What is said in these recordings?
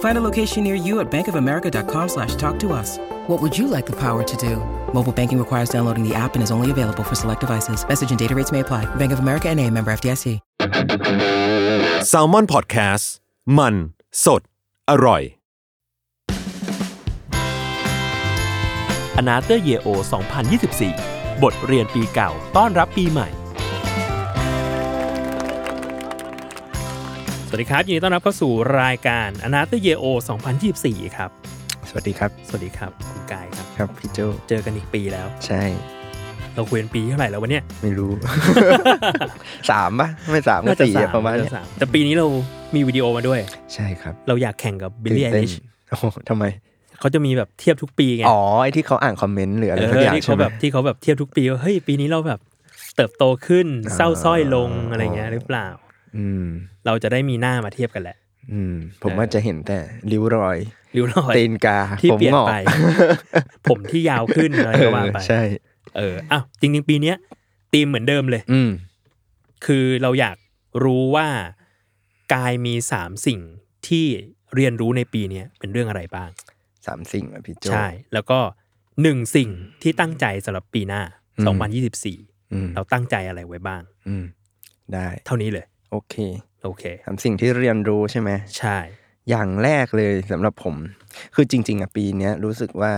Find a location near you at bankofamerica.com slash talk to us. What would you like the power to do? Mobile banking requires downloading the app and is only available for select devices. Message and data rates may apply. Bank of America and a member FDIC. s a l ม o n PODCAST มันสดอร่อย อนาเตอร์เยโอ2024 บทเรียนปีเก่าต้อนรับปีใหม่ สวัสดีครับยินดีต้อนรับเข้าสู่รายการอนาเตอร์เยโอ2024 ครับ สวัสดีครับ สวัสดีครับ คุณกายครับ ครับพี่โจเจอกันอีกปีแล้ว ใช่ เราคุยกันปีเท่าไหร่แล้ววันเนี้ยไม่รู้ สามปะไม่สามก็น่าจะสี่สามประมาณน่เนี้ยจสามแต่ปีนี้เรามีวิดีโอมาด้วย ใช่ครับ เราอยากแข่งกับบิลลี่ไอตื่นริเต้นชโอ้โหทำไมเขาจะมีแบบเทียบทุกปีไงอ๋อไอที่เขาอ่านคอมเมนต์หรืออะไรเอสักออย่างที่ใช่เขาไหมแบบที่เขาแบบเทียบทุกปีว่าเฮ้ยปีนี้เราแบบเติบโตขึ้นอ่าเศร้าสร้อยลงอะไรเงี้ยหรือเปล่า อืม เราจะได้มีหน้ามาเทียบกันแหละ อืม ผมว่าจะเห็นแต่ริ้วรอยริ้วรอยตีนกาที่ผมเปลี่ยนงอกไป ผมที่ยาวขึ้นอะไรก็ว่าไปเออใช่ เอออ้าวจริงๆ ปีเนี้ยธีมเหมือนเดิมเลย อืม คือเราอยากรู้ว่ากายมีสามสิ่งที่เรียนรู้ในปีเนี้ยเป็นเรื่องอะไรบ้างสามสิ่งอะพี่โจใช่ แล้วก็หนึ่งสิ่งที่ตั้งใจสำหรับปีหน้าอืม2024อืมเราตั้งใจอะไรไว้บ้าง อืม ได้ เท่านี้เลย โอเคโอเคสามสิ่งที่เรียนรู้ใช่ไหมใช่ อย่างแรกเลยสำหรับผม คือจริง ๆอะปีเนี้ยรู้สึกว่า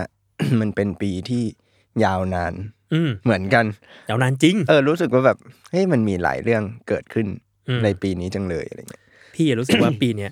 มันเป็นปีที่ยาวนาน อืมเหมือนกัน ยาวนานจริง เออรู้สึกว่าแบบเฮ้ยมันมีหลายเรื่องเกิดขึ้นอืมในปีนี้จังเลยอะไรเงี้ยพี่รู้สึกว่าปีเนี้ย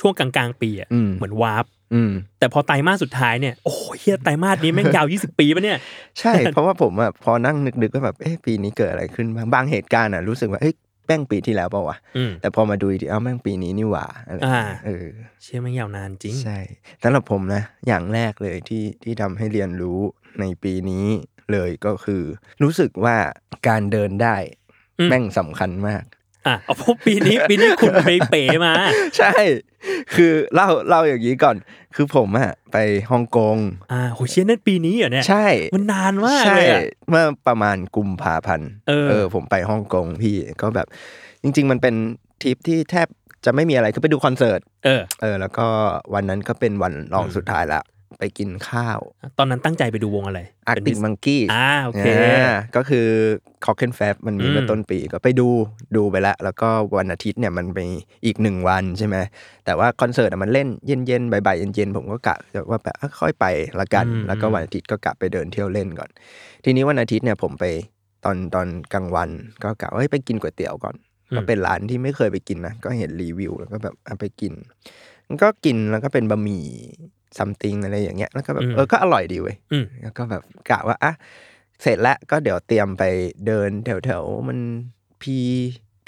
ช่วงกลางๆปีอะอืมเหมือนวาร์ปอืมแต่พอไตรมาสสุดท้ายเนี่ยโอ้โหเฮียไตรมาสนี้แม่งยาว 20 ปีปะเนี่ย ใช่ เพราะว่าผมอะพอนั่งนึกๆก็แบบเอ๊ะปีนี้เกิดอะไรขึ้นบ้างบางเหตุการณ์อะรู้สึกว่าเอ้ย แม่งปีที่แล้วเปล่าวะอืมแต่พอมาดูอีกทีเอ้าแม่งปีนี้นี่หว่าอะไรอ่าเออเชื่อแม่งยาวนานจริง ใช่สำหรับผมนะ อย่างแรกเลยที่ที่ทำให้เรียนรู้ในปีนี้เลยก็คือ รู้สึกว่าการเดินได้อืมแม่งสำคัญมาก อะเอาพวกปีนี้ปีนี้คุณไปเป๋มา ใช่ คือเล่าเล่าอย่างนี้ก่อน คือผมอะไปฮ่องกงอ่าโหเชี่ยนั่นปีนี้เหรอเนี่ยใช่ มันนานมากใช่เลยอะเมื่อประมาณกุมภาพันธ์เออ ผมไปฮ่องกงพี่ก็แบบ จริง ๆ มันเป็นทริปที่แทบจะไม่มีอะไรคือไปดูคอนเสิร์ตเออเออ แล้วก็วันนั้นก็เป็นวันรองสุดท้ายละ ไปกินข้าว ตอนนั้นตั้งใจไปดูวงอะไรอาร์เป็นติกพิเศษมังกี้อ่าโอเคก็คือคอ c เคนแฟมันมีอืมเมื่อต้นปีก็ไปดูดูไปแล้วแล้วก็วันอาทิตย์เนี่ยมันไปอีกหนึ่งวันใช่ไหมแต่ว่าคอนเสิร์ตอะมันเล่นเย็นๆบ่ายๆเย็นๆผมก็กะว่าแบบอะค่อยไปละกัน แล้วก็วันอาทิตย์ก็กะไปเดินเที่ยวเล่นก่อน ทีนี้วันอาทิตย์เนี่ยผมไปตอนตอนกลางวันก็กะว่าเฮ้ยไปกินก๋วยเตี๋ยวก่อนก็เป็นร้านที่ไม่เคยไปกินนะก็เห็นรีวิวแล้วก็แบบเอาไปกินมันก็กินแล้วก็เป็นบะหมี่ ซัมติงอะไรอย่างเงี้ยแล้วก็แบบอืมเออก็อร่อยดีเว้ยอืมแล้วก็แบบกะว่าอะเสร็จแล้วก็เดี๋ยวเตรียมไปเดินแถวแถวๆมัน P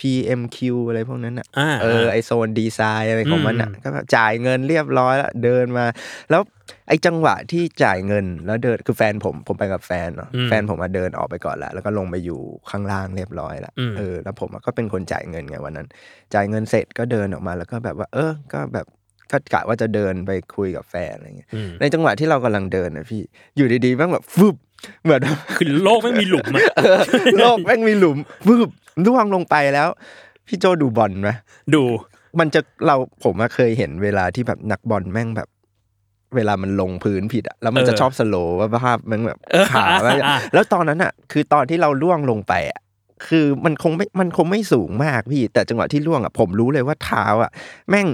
PMQ อะไรพวกนั้นอะอ่าเออไอโซนดีไซน์อะไรของมันอะอืมก็แบบจ่ายเงินเรียบร้อยแล้วเดินมา แล้วไอจังหวะที่จ่ายเงินแล้วเดินคือแฟนผมผมไปกับแฟนเนาะอืมแฟนผมมาเดินออกไปก่อนแล้วแล้วก็ลงไปอยู่ข้างล่างเรียบร้อยแล้วอืมเออแล้วผมอะก็เป็นคนจ่ายเงินไงวันนั้น จ่ายเงินเสร็จก็เดินออกมาแล้วก็แบบว่า เออ ก็แบบ ก็กะว่าจะเดินไปคุยกับแฟนอะไรเงี้ยอืมในจังหวะที่เรากำลังเดินนะพี่อยู่ดีๆแม่งแบบฟึบเหมือนคือโลกไม่มีหลุมอะเออโลกแม่งมีหลุมฟึบร่วงลงไปแล้ว พี่โจดูบอลไหมดูมันจะเราผมอะเคยเห็นเวลาที่แบบนักบอลแม่งแบบ เวลามันลงพื้นผิดอะแล้วมันจะเออชอบสโลว์ว่าภาพมันแบบเออขาแม่งอะแล้วตอนนั้นอะคือตอนที่เราล่วงลงไปอะคือมันคงไม่มันคงไม่สูงมากพี่ แต่จังหวะที่ล่วงอะผมรู้เลยว่าเท้าอะแม่ง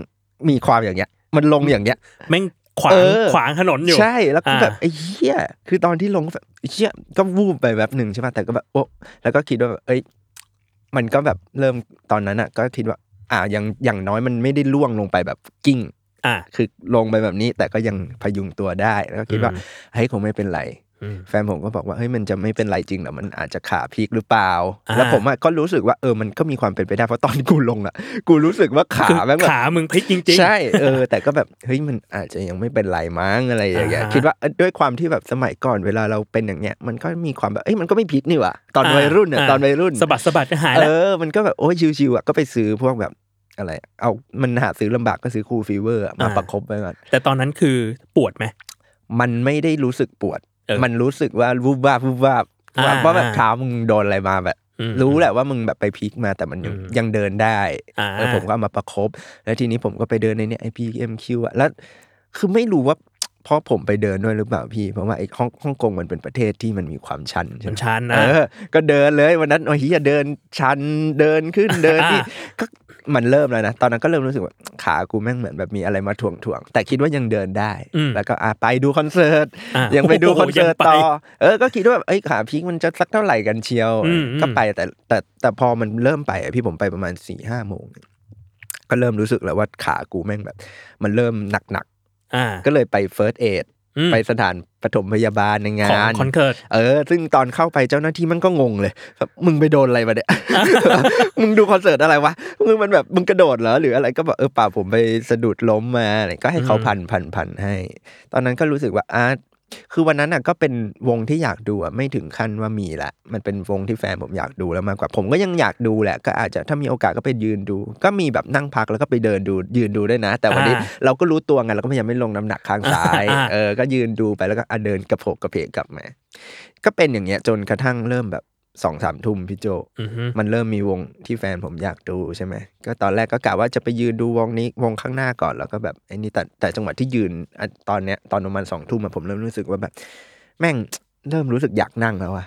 มีความอย่างเงี้ย มันลงอย่างเงี้ยแม่งขวางเออขวางถนนอยู่ใช่แล้วก็อ่าแบบไอ้เหี้ยคือตอนที่ลงก็แบบไอ้เหี้ยก็วูบไปแบบหนึ่งใช่ป่ะแต่ก็แบบโอ้แล้วก็คิดว่าแบบเอ้ย มันก็แบบเริ่มตอนนั้นอะ ก็คิดว่า อ่าอย่างอย่างน้อยมันไม่ได้ล่วงลงไปแบบกิ้ง อ่าคือลงไปแบบนี้ แต่ก็ยังพยุงตัวได้ แล้วก็คิดว่าอืมเฮ้ยคงไม่เป็นไรอืม แฟนผมก็บอกว่าเฮ้ยมันจะไม่เป็นไรจริงเหรอมันอาจจะขาพลิกหรือเปล่าอ่าแล้วผมอะก็รู้สึกว่าเออมันก็มีความเป็นไปได้เพราะตอนกูลงอะกูรู้สึกว่าขาคือแม่งแบบขามึงพลิกจริงๆใช่เออแต่ก็แบบเฮ้ยมันอาจจะยังไม่เป็นไรมั้งอะไรอย่างเงี้ยอ่าฮะคิดว่าเอ้ยด้วยความที่แบบสมัยก่อนเวลาเราเป็นอย่างเงี้ยมันก็มีความแบบเอ้ยมันก็ไม่พลิกนี่หว่าตอนวัยรุ่นอะตอนวัยรุ่นสะบัดสะบัดก็หายเอแล้วอมันก็แบบโอ้ย chill ๆอะก็ไปซื้อพวกแบบอะไร เอามันหาซื้อลำบากก็ซื้อ Cool Fever มาอ่าประคบไว้ก่อนแต่ตอนนั้นคือปวดไหมมันไม่ได้รู้สึกปวดเออ มันรู้สึกว่าวูบวาบวูบวาบอ่าว่าว่าแบบอ่าเท้ามึงโดนอะไรมาแบบอืมรู้แหละว่ามึงแบบไปพลิกมาแต่มันยังอืมยังเดินได้อ่าเออผมก็เอามาประคบแล้วทีนี้ผมก็ไปเดินในเนี้ยไอ้ PMQ อะแล้วคือไม่รู้ว่าเพราะผมไปเดินด้วยหรือเปล่าพี่ เพราะว่าไอ้ฮ่องกงฮ่องกงมันเป็นประเทศที่มันมีความชันใช่ไหม มันชันนะ เออก็เดินเลยวันนั้นโอ้ยเฮียเดินชันเดินขึ้นเดินนี่ก็ มันเริ่มแล้วนะ ตอนนั้นก็เริ่มรู้สึกว่าขากูแม่งเหมือนแบบมีอะไรมาถ่วงถ่วงๆแต่คิดว่ายังเดินได้อืมแล้วก็อะไปดูคอนเสิร์ตอะยังไปดูคอนเสิร์ตโอ้โหยังไปต่อเออก็คิดว่าแบบเอ้ยขาพลิกมันจะสักเท่าไหร่กันเชียวอืมอืมก็ไปแต่แต่แต่พอมันเริ่มไปอะพี่ผมไปประมาณสี่ห้าโมงก็เริ่มรู้สึกแล้วว่าขากูแม่งแบบ มันเริ่มหนักอ่าๆก็เลยไป first aid อืม ไปสถานปฐมพยาบาลในของงานคอนเสิร์ตเออ ซึ่งตอนเข้าไปเจ้าหน้าที่มันก็งงเลยแบบมึงไปโดนอะไรมาเนี่ยมึงดูคอนเสิร์ตอะไรวะมึงมันแบบมึงกระโดดเหรอหรืออะไรก็บอกเออเปล่าผมไปสะดุดล้มมาอะไรก็ให้เขาอืมพันพันพันให้ ตอนนั้นก็รู้สึกว่าอะ คือวันนั้นอะก็เป็นวงที่อยากดูอะไม่ถึงขั้นว่ามีละ มันเป็นวงที่แฟนผมอยากดูแล้วมากกว่าผมก็ยังอยากดูแหละ ก็อาจจะถ้ามีโอกาสก็ไปยืนดู ก็มีแบบนั่งพักแล้วก็ไปเดินดูยืนดูได้วยนะ แต่วันนี้อ่าเราก็รู้ตัวไงเราก็พยายามไม่ลงน้ำหนักข้างซ้ายอ่าเออก็ยืนดูไปแล้วก็อะเดินกระโผกกระเพกกลับมาก็เป็นอย่างเงี้ยจนกระทั่งเริ่มแบบ สองสามทุ่มพี่โจอือฮึมันเริ่มมีวงที่แฟนผมอยากดูใช่ไหม ก็ตอนแรกก็กะว่าจะไปยืนดูวงนี้วงข้างหน้าก่อนแล้วก็แบบไอ้นี่แต่แต่จังหวะที่ยืนอะตอนเนี้ยตอนประมาณสองทุ่มอะผมเริ่มรู้สึกว่าแบบ แม่งเริ่มรู้สึกอยากนั่งแล้วอะ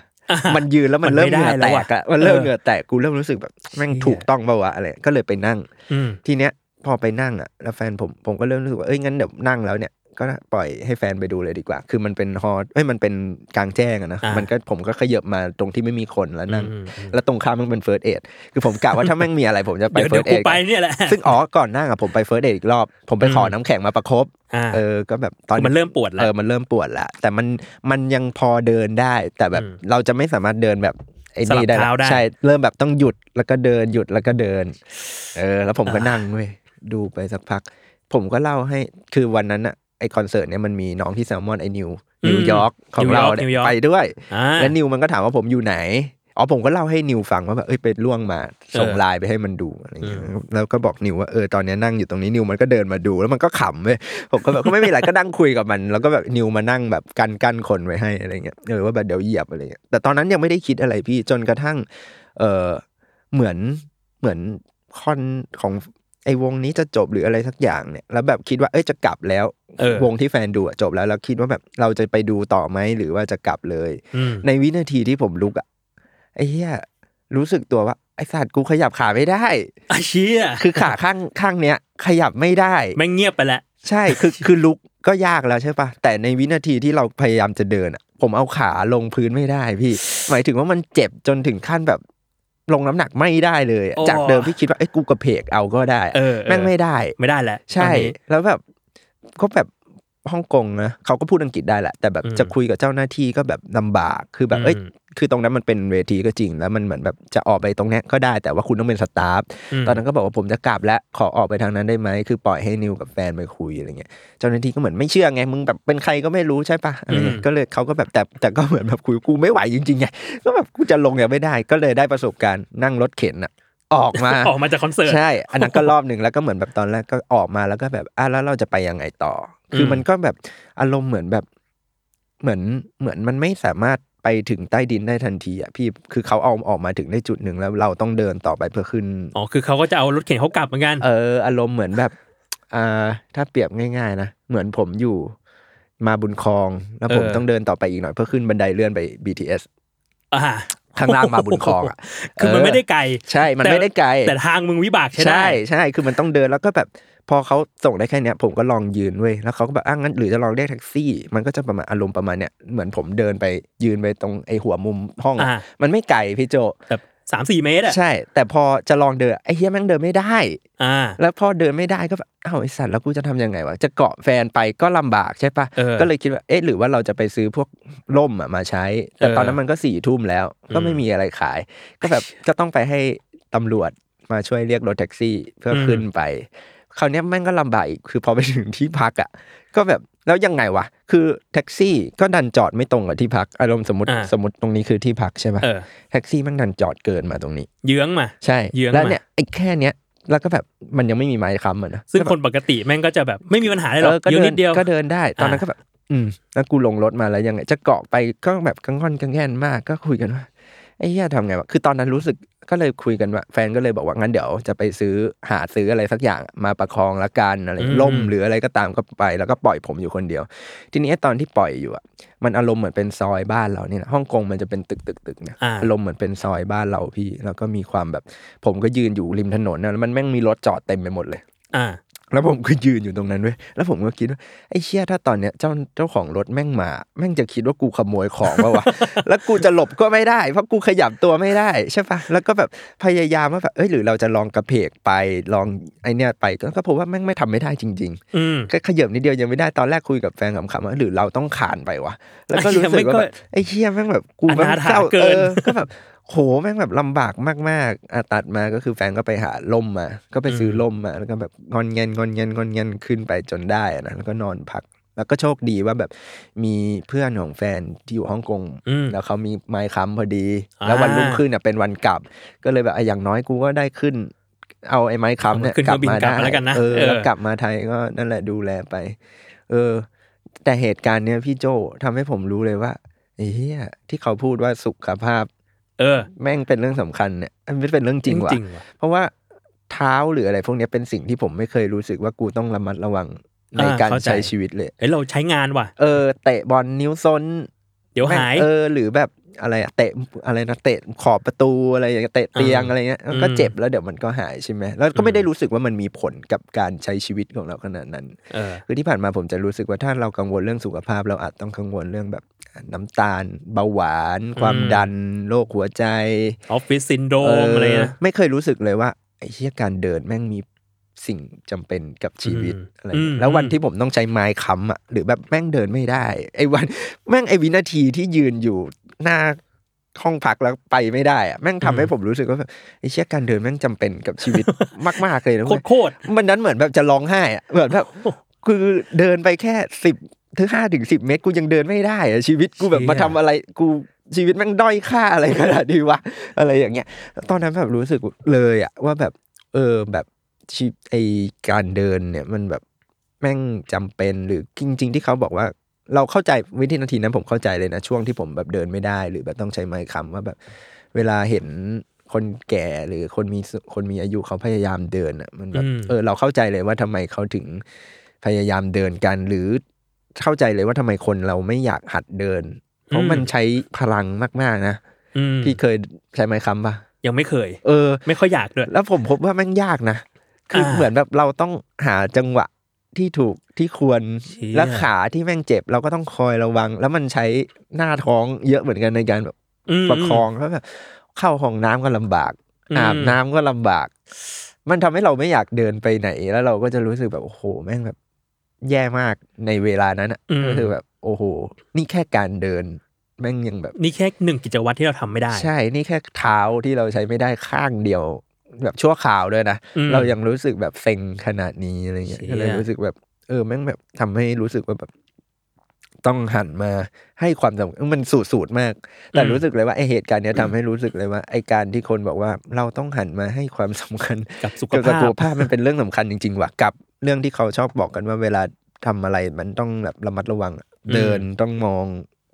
มันยืนแล้วมันเริ่มเหงื่อแตกอะมันเริ่มเหงื่อแตกกูเริ่มรู้สึกแบบแม่งถูกต้องเปล่าวะอะไรก็เลยไปนั่งอืมทีเนี้ยพอไปนั่งอะแล้วแฟนผมผมก็เริ่มรู้สึกว่าเอ้ยงั้นเดี๋ยวนั่งแล้วเนี่ย ก็ปล่อยให้แฟนไปดูเลยดีกว่า คือมันเป็นฮอลเอ้ยมันเป็นกลางแจ้งอะนะอ่ามัมันก็ผมก็ขยับมาตรงที่ไม่มีคนแล้วนั่งอืมอืมแล้วตรงข้ามมันเป็นเฟิร์สเอดคือผมกะว่าถ้าแม่งมีอะไรผมจะไปเดี๋ยวเฟิเดี๋ร์ยวสเอดกูไปเนี่ยแหละ ซึ่งอ๋อ ก่อนนั่งอะผมไป first aid อีกรอบ ผมไปขออืมน้ำแข็งมาประคบอ่าเออ ก็แบบตอนคือมันเริ่มปวดแล้ว เออ มันเริ่มปวดแล้ว แต่มัน มันยังพอเดินได้ แต่แบบอืมเราจะไม่สามารถเดินแบบไอ้นี่ได้สลับเท้าได้ ใช่ เริ่มแบบต้องหยุด แล้วก็เดิน หยุด แล้วก็เดิน เออ แล้วผมก็นั่งเว้ย ดูไปสักพัก ผมก็เล่าให้ คือวันนั้นอะ ไอ้คอนเสิร์ตเนี่ยมันมีน้องที่แซลมอนไอ้นิวนิวยอร์กของเราเนี่ยนิวยอร์กไปด้วยอ่าแล้วนิวมันก็ถามว่าผมอยู่ไหนอ๋อผมก็เล่าให้นิวฟังว่าแบบเอ้ยไปล่วงมาส่งเออไลน์ไปให้มันดูอะไรเงี้ยอืมแล้วก็บอกนิวว่าเออตอนเนี้ยนั่งอยู่ตรงนี้นิวมันก็เดินมาดูแล้วมันก็ขำเว้ยผมก็แบบก็ไม่มีอะไรก็นั่งคุยกับมัน แล้วก็แบบนิวมานั่งแบบกันกั้นคนไว้ให้อะไรเงี้ยเออว่าแบบเดี๋ยวเหยียบอะไรเงี้ยแต่ตอนนั้นยังไม่ได้คิดอะไรพี่จนกระทั่ง เออเหมือนเหมือนคอนของ ไอ้วงนี้จะจบหรืออะไรสักอย่างเนี่ยแล้วแบบคิดว่าเอ้ยจะกลับแล้วเออวงที่แฟนดูอะจบแล้วแล้วคิดว่าแบบเราจะไปดูต่อไหมหรือว่าจะกลับเลยอืมในวินาทีที่ผมลุกอะไอ้เหี้ยรู้สึกตัวว่าไอ้สัตว์กูขยับขาไม่ได้อาเชียคือขาข้างข้างเนี้ย ขยับไม่ได้แม่งเงียบไปแล้วใช่คือคือลุกก็ยากแล้วใช่ปะแต่ในวินาทีที่เราพยายามจะเดินอะผมเอาขาลงพื้นไม่ได้พี่ หมายถึงว่ามันเจ็บจนถึงขั้นแบบ ลงน้ำหนักไม่ได้เลยอะโอ้จากเดิมที่คิดว่าไอ้ยกูกระเพกเอาก็ได้เออเออแม่งไม่ได้ไม่ได้แล้วใช่ตอนนี้แล้วแบบก็แบบฮ่องกงนะเขาก็พูดอังกฤษได้แหละแต่แบบอืมจะคุยกับเจ้าหน้าที่ก็แบบลำบากคือแบบเอ้ยอืม คือตรงนั้นมันเป็นเวทีก็จริง แล้วมันเหมือนแบบจะออกไปตรงเนี้ยก็ได้แต่ว่าคุณต้องเป็นสตาฟมตอนนั้นก็บอกว่าผมจะกลับแล้วขอออกไปทางนั้นได้ไหมคือปล่อยให้นิวกับแฟนไปคุยอะไรเงี้ยเจ้าหน้าที่ก็เหมือนไม่เชื่อไงมึงแบบเป็นใครก็ไม่รู้ใช่ปะอะไรเงี้ยอืมก็เลยเขาก็แบบแต่แต่ก็เหมือนแบบคุยกูไม่ไหวจริงๆไงก็แบบกูจะลงอย่างไม่ได้ ก็เลยได้ประสบการณ์นั่งรถเข็นอะออกมาออกมาจากคอนเสิร์ตใช่ อันนั้นก็รอบหนึ่งแล้วก็เหมือนแบบตอนแรกก็ออกมาแล้วก็แบบอะแล้วเราจะไปยังไงต่อ คืออมมันก็แบบอารมณ์เหมือนแบบ เหมือนเหมือนมันไม่สามารถ ไปถึงใต้ดินได้ทันทีอะพี่คือเขาเอาออกมาถึงได้จุดหนึ่งแล้วเราต้องเดินต่อไปเพื่อขึ้นอ๋อคือเขาก็จะเอารถเข็นเขากลับเหมือนกันเอออารมณ์เหมือนแบบอ่าถ้าเปรียบง่าย ๆ นะเหมือนผมอยู่มาบุญคลอง แล้วผมเออต้องเดินต่อไปอีกหน่อยเพื่อขึ้นบันไดเลื่อนไป BTS อ่าข้างล่างมาบุญคลองอะคือมันเไม่ได้ไกล ใช่ มันไม่ได้ไกล แต่ทางมึงวิบากใช่ได้ใช่ใช่ คือมันต้องเดินแล้วก็แบบ พอเขาส่งได้แค่เนี้ยผมก็ลองยืนเว้ยแล้วเขาก็แบบอ้างั้นหรือจะลองเรียกแท็กซี่ มันก็จะประมาณอารมณ์ประมาณเนี้ยเหมือนผมเดินไปยืนไปตรงไอหัวมุมห้องอะอ่ามันไม่ไกลพี่โจแบบสามสี่เมตรอะใช่ แต่พอจะลองเดินไอ้เฮียแม่งเดินไม่ได้ อ่า แล้วพอเดินไม่ได้ก็แบบอ้าวไอสัตว์แล้วกูจะทำยังไงวะจะเกาะแฟนไปก็ลำบากใช่ปะเออก็เลยคิดว่าเอ๊ะหรือว่าเราจะไปซื้อพวกร่มอะมาใช้ แต่เออตอนนั้นมันก็สี่ทุ่มแล้ว ก็ไม่อืมมีอะไรขาย ก็แบบก็ต้องไปให้ตำรวจมาช่วยเรียกรถแท็กซี่เพื่ออม ขึ้นไป คราวเนี้ยแม่งก็ลำบากอีกคือพอไปถึงที่พักอะก็แบบแล้วยังไงวะคือแท็กซี่ก็ดันจอดไม่ตรงกับที่พักอารมณ์สมมติอ่าสมมติตรงนี้คือที่พักใช่ปะเออแท็กซี่แม่งดันจอดเกินมาตรงนี้ เยื้องมาใช่เยื้องแล้วมาเนี่ยไอ้แค่เนี้ยแล้วก็แบบมันยังไม่มีไม้ค้ำอะนะซึ่งก็แบบคนปกติแม่งก็จะแบบไม่มีปัญหาอะไรหรอกเออก็เยื้องเดินิดเดียวก็เดินได้ ตอนนั้นอ่าก็แบบ อืมแล้วกูลงรถมาแล้วยังไงจะเกาะไปก็แบบกังวลกังแงนมากก็คุยกันว่า ไอ้เหี้ยทำไงวะคือตอนนั้นรู้สึกก็เลยคุยกันว่าแฟนก็เลยบอกว่างั้นเดี๋ยวจะไปซื้อหาซื้ออะไรสักอย่างมาประคองละกันอะไรอืมล่มหรืออะไรก็ตามก็ไป แล้วก็ปล่อยผมอยู่คนเดียว ทีนี้ตอนที่ปล่อยอยู่อะมันอารมณ์เหมือนเป็นซอยบ้านเราเนี่ยนะฮ่องกงมันจะเป็นตึกตึกตึกๆๆนะอ่าอารมณ์เหมือนเป็นซอยบ้านเราพี่ แล้วก็มีความแบบ ผมก็ยืนอยู่ริมถนนนะแล้วมันแม่งมีรถจอดเต็มไปหมดเลย อ่า แล้วผมก็ยืนอยู่ตรงนั้นเว้ย แล้วผมก็คิดว่าไอ้เชี่ยถ้าตอนเนี้ยเจ้าเจ้าของรถแม่งมา แม่งจะคิดว่ากูขโมยของปะวะ แล้วกูจะหลบก็ไม่ได้ เพราะกูขยับตัวไม่ได้ใช่ปะแล้วก็แบบพยายามว่าแบบเอ้ยหรือเราจะลองกระเพกไปลองไอเนี้ยไปก็ก็พบว่าแม่งไม่ทำไม่ได้จริงอืมๆแค่ขยับนิดเดียวยังไม่ได้ตอนแรกคุยกับแฟนขำๆว่าหรือเราต้องขานไปวะ แล้วก็รู้สึกว่าแบบไอ้เชี่ยแม่งแบบกูแม่งอนาถาเศร้าเกิเอนอก็แบบ โหแม่งแบบลำบากมากๆอะตัดมาก็คือแฟนก็ไปหาล่มมา ก็ไปซื้อล่มมา แล้วก็แบบงอนเงินงอนเงินงอนเงินขึ้นไปจนได้อะนะแล้วก็นอนพัก แล้วก็โชคดีว่าแบบมีเพื่อนของแฟนที่อยู่ฮ่องกงอืมแล้วเขามีไม้ค้ำพอดีอ่าแล้ววันรุ่งขึ้นเนี่ยเป็นวันกลับ ก็เลยแบบอะอย่างน้อยกูก็ได้ขึ้น เอาไอ้ไม้ค้ำเนี่ยขึ้นเครื่องบินกลับมาแล้วกันนะเออเออแล้วกลับมาไทยก็นั่นแหละดูแลไป เออ แต่เหตุการณ์เนี้ยพี่โจทำให้ผมรู้เลยว่าไอ้เหี้ยที่เขาพูดว่าสุขภาพ เออ แม่งเป็นเรื่องสำคัญเนี่ยมันไม่เป็นเรื่องจริงว่ะจริงว่ะเพราะว่าเท้าหรืออะไรพวกเนี้ยเป็นสิ่งที่ผมไม่เคยรู้สึกว่ากูต้องระมัดระวังในอ่าการเข้าใจใช้ชีวิตเลยเอ้ยเราใช้งานว่ะ เออเตะบอลนิ้วซนเดี๋ยวแม่งหาย เออ หรือแบบอะไรอะเตะอะไรนะเตะขอบประตูอะไรอย่างเงี้ยเตะเตียงอ่าอะไรเงี้ยก็อืมเจ็บแล้วเดี๋ยวมันก็หายใช่ไหมแล้วก็ไม่ได้รู้สึกว่ามันมีผลกับการใช้ชีวิตของเราขนาดนั้นเออคือที่ผ่านมาผมจะรู้สึกว่าถ้าเรากังวลเรื่องสุขภาพเราอาจต้องกังวลเรื่องแบบ น้ำตาล เบาหวาน ความดันอืมโรคหัวใจ office syndrome เอออะไรนะไม่เคยรู้สึกเลยว่าไอ้เชี่ยการเดินแม่งมีสิ่งจำเป็นกับชีวิตอืมอะไรอย่างเงี้ยอืมแล้ววันที่อืมผมต้องใช้ไม้ค้ำอะหรือแบบแม่งเดินไม่ได้ไอ้วันแม่งไอ้วินาทีที่ยืนอยู่หน้าห้องพักแล้วไปไม่ได้อะแม่งทำให้ผมรู้สึกว่าแบบไอ้เชี่ยการเดินแม่งจำเป็นกับชีวิตมาก ๆเลยนะโคเว้ตยรโคตรมันนั้นเหมือนแบบจะร้องไห้อะเหมือนแบบคือเดินไปแค่สิบ ถึงห้าถึงสิบเมตรกูยังเดินไม่ได้อะชีวิตกูแบบเชี่ยมาทำอะไรกูชีวิตแม่งด้อยค่าอะไรขนาดนี้วะอะไรอย่างเงี้ย ตอนนั้นแบบรู้สึกเลยอะว่าแบบ เออแบบชีไอการเดินเนี่ยมันแบบแม่งจำเป็นหรือจริง ๆ ที่เขาบอกว่าเราเข้าใจวิธีนาทีนั้นผมเข้าใจเลยนะช่วงที่ผมแบบเดินไม่ได้ หรือแบบต้องใช้ไม้ค้ำว่าแบบ เวลาเห็นคนแก่หรือคนมีสุคนมีอายุเขาพยายามเดินอะมันแบบอืมเออเราเข้าใจเลยว่าทำไมเขาถึงพยายามเดินกัน หรือ เข้าใจเลยว่าทำไมคนเราไม่อยากหัดเดิน เพราะมันใช้พลังมากๆนะอืมพี่เคยใช้ไม้ค้ำปะยังไม่เคย เออ ไม่ค่อยอยากด้วยแล้วผมพบว่าแม่งยากนะคืออาเหมือนแบบเราต้องหาจังหวะที่ถูกที่ควรเชี่ยและขาที่แม่งเจ็บ เราก็ต้องคอยระวัง แล้วมันใช้หน้าท้องเยอะเหมือนกันในการแบบมประคองแล้วแบบเข้าห้องน้ำก็ลำบากอืมอาบน้ำก็ลำบาก มันทำให้เราไม่อยากเดินไปไหน แล้วเราก็จะรู้สึกแบบโอ้โหแม่งแบบ แย่มากในเวลานั้นอะอืมก็คือแบบโอ้โห นี่แค่การเดินแม่งยังแบบ นี่แค่หนึ่งกิจวัตรที่เราทำไม่ได้ ใช่ นี่แค่เท้าที่เราใช้ไม่ได้ข้างเดียว แบบชั่วคราวด้วยนะอืมเรายังรู้สึกแบบเซ็งขนาดนี้อะไรเงี้ยเชี่ยก็เลยรู้สึกแบบ เออแม่งแบบทำให้รู้สึกว่าแบบ ต้องหันมาให้ความสำคัญมันสูตรสูตรมาก แต่รู้สึกเลยว่าไอเหตุการณ์เนี้ยทำให้รู้สึกเลยว่าไอการที่คนบอกว่าเราต้องหันมาให้ความสำคัญกับสุขเกี่ยวกับภาสุพขภาพมันเป็นเรื่องสำคัญจริงๆว่ะกับ เรื่องที่เขาชอบบอกกันว่าเวลาทำอะไรมันต้องแบบระมัดระวังอะเดินต้องมอง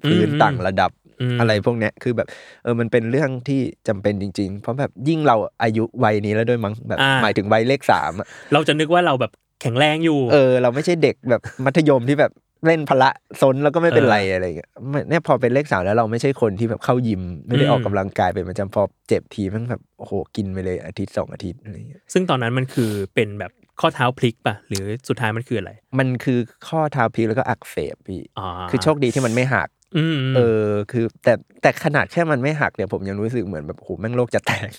พื้นอืมต่างระดับมอะไรพวกเนี้ยคือแบบเออมันเป็นเรื่องที่จำเป็นจริง ๆ เพราะแบบยิ่งเราอายุวัยนี้แล้วด้วยมั้งแบบอ่าหมายถึงวัยเลขสามอะเราจะนึกว่าเราแบบแข็งแรงอยู่ เออ เราไม่ใช่เด็กแบบมัธยมที่แบบเล่นพละซนแล้วก็ไม่เป็นเออไรอะไรอย่างเงี้ยไม่เนี่ยพอเป็นเลขสามแล้วเราไม่ใช่คนที่แบบเข้ายิม ไม่ได้อืมออกกำลังกายเป็นประจำพอเจ็บทีมันแบบโอ้โหกินไปเลยอาทิตย์สองอาทิตย์อะไรอย่างเงี้ยซึ่งตอนนั้นมันคือเป็นแบบ ข้อเท้าพลิกป่ะหรือสุดท้ายมันคืออะไร มันคือข้อเท้าพลิกแล้วก็อักเสบพี่อ๋อคือโชคดีที่มันไม่หักอืมเออคือแต่แต่ขนาดแค่มันไม่หักเนี่ยผมยังรู้สึกเหมือนแบบโอ้โหแม่งโลกจะแตก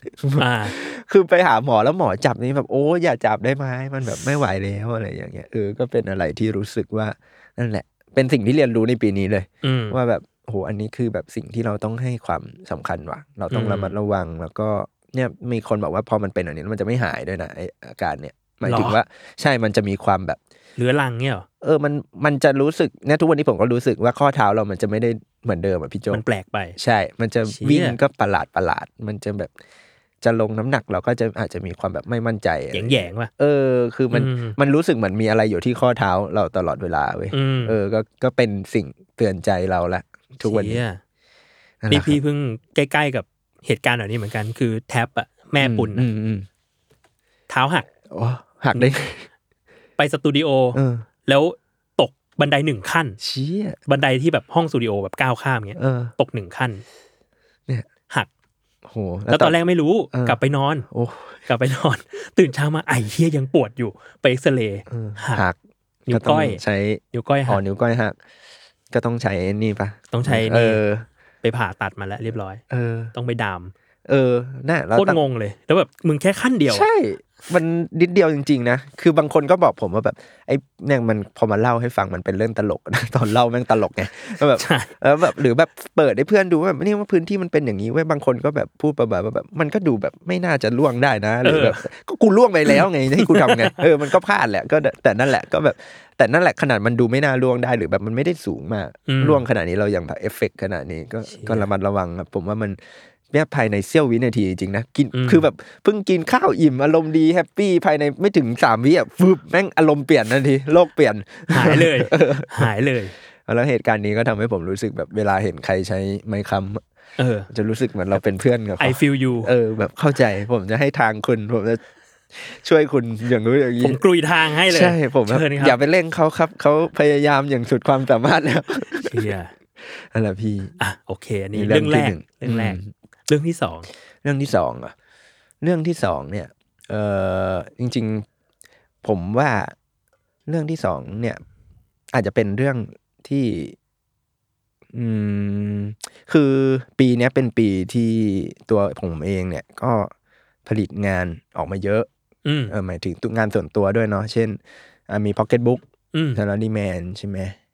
อ่าคือไปหาหมอแล้วหมอจับนี่แบบโอ้อย่าจับได้ไหมมันแบบไม่ไหวแล้วอะไรอย่างเงี้ยเออก็เป็นอะไรที่รู้สึกว่านั่นแหละ เป็นสิ่งที่เรียนรู้ในปีนี้เลยอืมว่าแบบโหอันนี้คือแบบสิ่งที่เราต้องให้ความสำคัญว่ะ เราต้องอืมระมัดระวังแล้วก็เนี่ยมีคนบอกว่าพอมันเป็นอันนี้แล้วมันจะไม่หายด้วยนะไออาการเนี่ย หมายถึงหรอว่าใช่มันจะมีความแบบเรื้อรังเนี่ยเหรอเออมันมันจะรู้สึกเนี่ยทุกวันนี้ผมก็รู้สึกว่าข้อเท้าเรามันจะไม่ได้เหมือนเดิมอะพี่โจมันแปลกไป ใช่ มันจะเชี่ยวิ่งก็ประหลาดประหลาด มันจะแบบจะลงน้ำหนักเราก็จะอาจจะมีความแบบไม่มั่นใจอะไรแยงแยงๆป่ะเออ คือมันอืมมันรู้สึกเหมือนมีอะไรอยู่ที่ข้อเท้าเราตลอดเวลาเว้ยอืมเออก็ก็เป็นสิ่งเตือนใจเราละทุกวันนี้เชี่ยนั่นแหนี่ละพี่เพิ่งใกล้ๆกับเหตุการณ์แบบนี้เหมือนกัน คือแท็บอะแม่ปุ่นอือะมอืมเท้าหักโอ้ หักได้ ไปสตูดิโอเออแล้วตกบันไดหนึ่งขั้นเชี่ยบันไดที่แบบห้องสตูดิโอแบบก้าวข้ามเงี้ยเออตกหนึ่งขั้น เนี่ย หักโหแล้วตอนแรกไม่รู้เออกลับไปนอน โอ้กลับไปนอน ตื่นเช้ามาไอ้เฮียยังปวดอยู่ ไปเอ็กซเรย์เออหักหักนิ้วต้งก้อยใช้นิ้วก้อยอ๋หัอกนิ้วก้อยหักก็ต้องใช้นี่ปะต้องใช้เอนี่อไปผ่าตัดมาแล้วเรียบร้อย เออ ต้องไปดาม เออน่ะแล้วโคตรตั้งงงเลย แล้วแบบมึงแค่ขั้นเดียว ใช่ มันนิดเดียวจริงๆนะ คือบางคนก็บอกผมว่าแบบไอ้เนี่ยมันพอมาเล่าให้ฟังมันเป็นเรื่องตลกนะตอนเล่าแม่งตลกไงแล้วแบบใช่แล้วแบบหรือแบบเปิดให้เพื่อนดูว่าแบบนี่ว่าพื้นที่มันเป็นอย่างนี้เว้ยบางคนก็แบบพูดประมาณว่าแบบมันก็ดูแบบไม่น่าจะร่วงได้นะหรือแบบก็กูร่วงไปแล้วไงให้กูทำไงเออมันก็พลาดแหละก็แต่นั่นแหละก็แบบแต่นั่นแหละขนาดมันดูไม่น่าร่วงได้หรือแบบมันไม่ได้สูงมากอืมร่วงขนาดนี้เรายังแบบเอฟเฟกต์ขนาดนี้ก็เชี่ยก็ระมัดระวังครับผมว่ามัน เนี่ยภายในเสี้ยววินาทีจริงๆนะกินอืมคือแบบเพิ่งกินข้าวอิ่มอารมณ์ดีแฮปปี้ภายในไม่ถึงสามวิอะฟึบแม่งอารมณ์เปลี่ยนทันทีโลกเปลี่ยนหายเลย หายเลย แล้วเหตุการณ์นี้ก็ทำให้ผมรู้สึกแบบเวลาเห็นใครใช้ไม้ค้ำเออ จะรู้สึกเหมือนเราเป็นเพื่อนกับ I เขา feel you เออแบบเข้าใจผมจะให้ทางคุณผมจะช่วยคุณอย่างนู้นอย่างผนี้มกรุยทางให้เลยใช่ผมแบบเชิญคอย่ารับไปเร่งเขาครับเขาพยายามอย่างสุดความสามารถแล้วเชียนั่นแหละพี่อะโอเค อันนี้นี่เรื่องแรกที่หนึ่งเรื่องแรกอืม เรื่องที่สองเรื่องที่สองอะเรื่องที่สองเนี่ยเออจริง ๆ ผมว่าเรื่องที่สองเนี่ย อาจจะเป็นเรื่องที่ อืม คือปีเนี้ยเป็นปีที่ตัวผมเองเนี่ย ก็ผลิตงานออกมาเยอะอืมเออหมายถึงตัวงานส่วนตัวด้วยเนาะเช่นอะมี Pocket Book อืม s a l a r y Man ใช่ไหมเอ่อ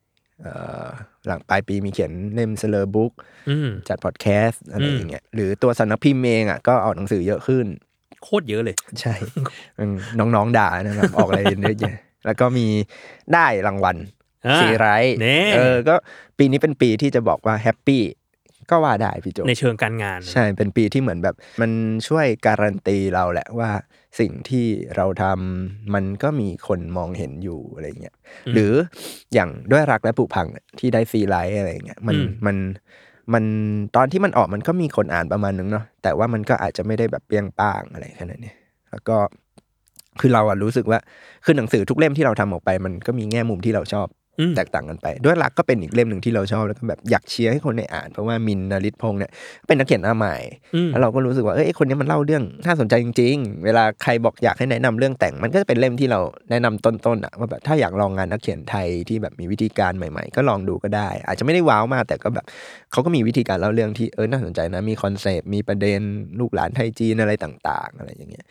หลังปลายปีมีเขียนเล่ม s l ล r Book อืมจัดพอดแคสต์อะไรอืมอย่างเงี้ยหรือตัวสำนักพิมพ์เองอะก็ออกหนังสือเยอะขึ้น โคตรเยอะเลย ใช่มันน้องๆด่านะครับออกอะไรเยอะแยะแล้วก็มีได้รางวัลอ่าซีไรท์แน่เออก็ปีนี้เป็นปีที่จะบอกว่าแฮปปี้ ก็ว่าได้พี่โจในเชิงการงาน ใช่เป็นปีที่เหมือนแบบ มันช่วยการันตีเราแหละว่าสิ่งที่เราทำมันก็มีคนมองเห็นอยู่อะไรเงี้ยหรืออย่างด้วยรักและผูกพังเนี่ยที่ได้ฟรีไลท์อะไรเงี้ยมันอืมมันมันตอนที่มันออกมันก็มีคนอ่านประมาณนึงเนาะแต่ว่ามันก็อาจจะไม่ได้แบบเปรี้ยงป้างอะไรขนาดนี้แล้วก็คือเราอะรู้สึกว่าคือหนังสือทุกเล่มที่เราทำออกไป มันก็มีแง่มุมที่เราชอบอืม แตกต่างกันไป ด้วยรักก็เป็นอีกเล่มหนึ่งที่เราชอบแล้วก็แบบอยากเชียร์ให้คนได้อ่าน เพราะว่ามินท์นริศพงษ์เนี่ยเป็นนักเขียนหน้าใหม่อืมแล้วเราก็รู้สึกว่าเอ้ยไอ้คนนี้มันเล่าเรื่องน่าสนใจจริง ๆ เวลาใครบอกอยากให้แนะนำเรื่องแต่งมันก็จะเป็นเล่มที่เราแนะนำต้นๆอะว่าแบบถ้าอยากลองงานนักเขียนไทยที่แบบมีวิธีการใหม่ๆ ก็ลองดูก็ได้ อาจจะไม่ได้ว้าวมากแต่ก็แบบเขาก็มีวิธีการเล่าเรื่องที่เออน่าสนใจนะมีคอนเซปต์มีประเด็นลูกหลานไทยจีนอะไรต่าง ๆ อะไรอย่างเงี้ย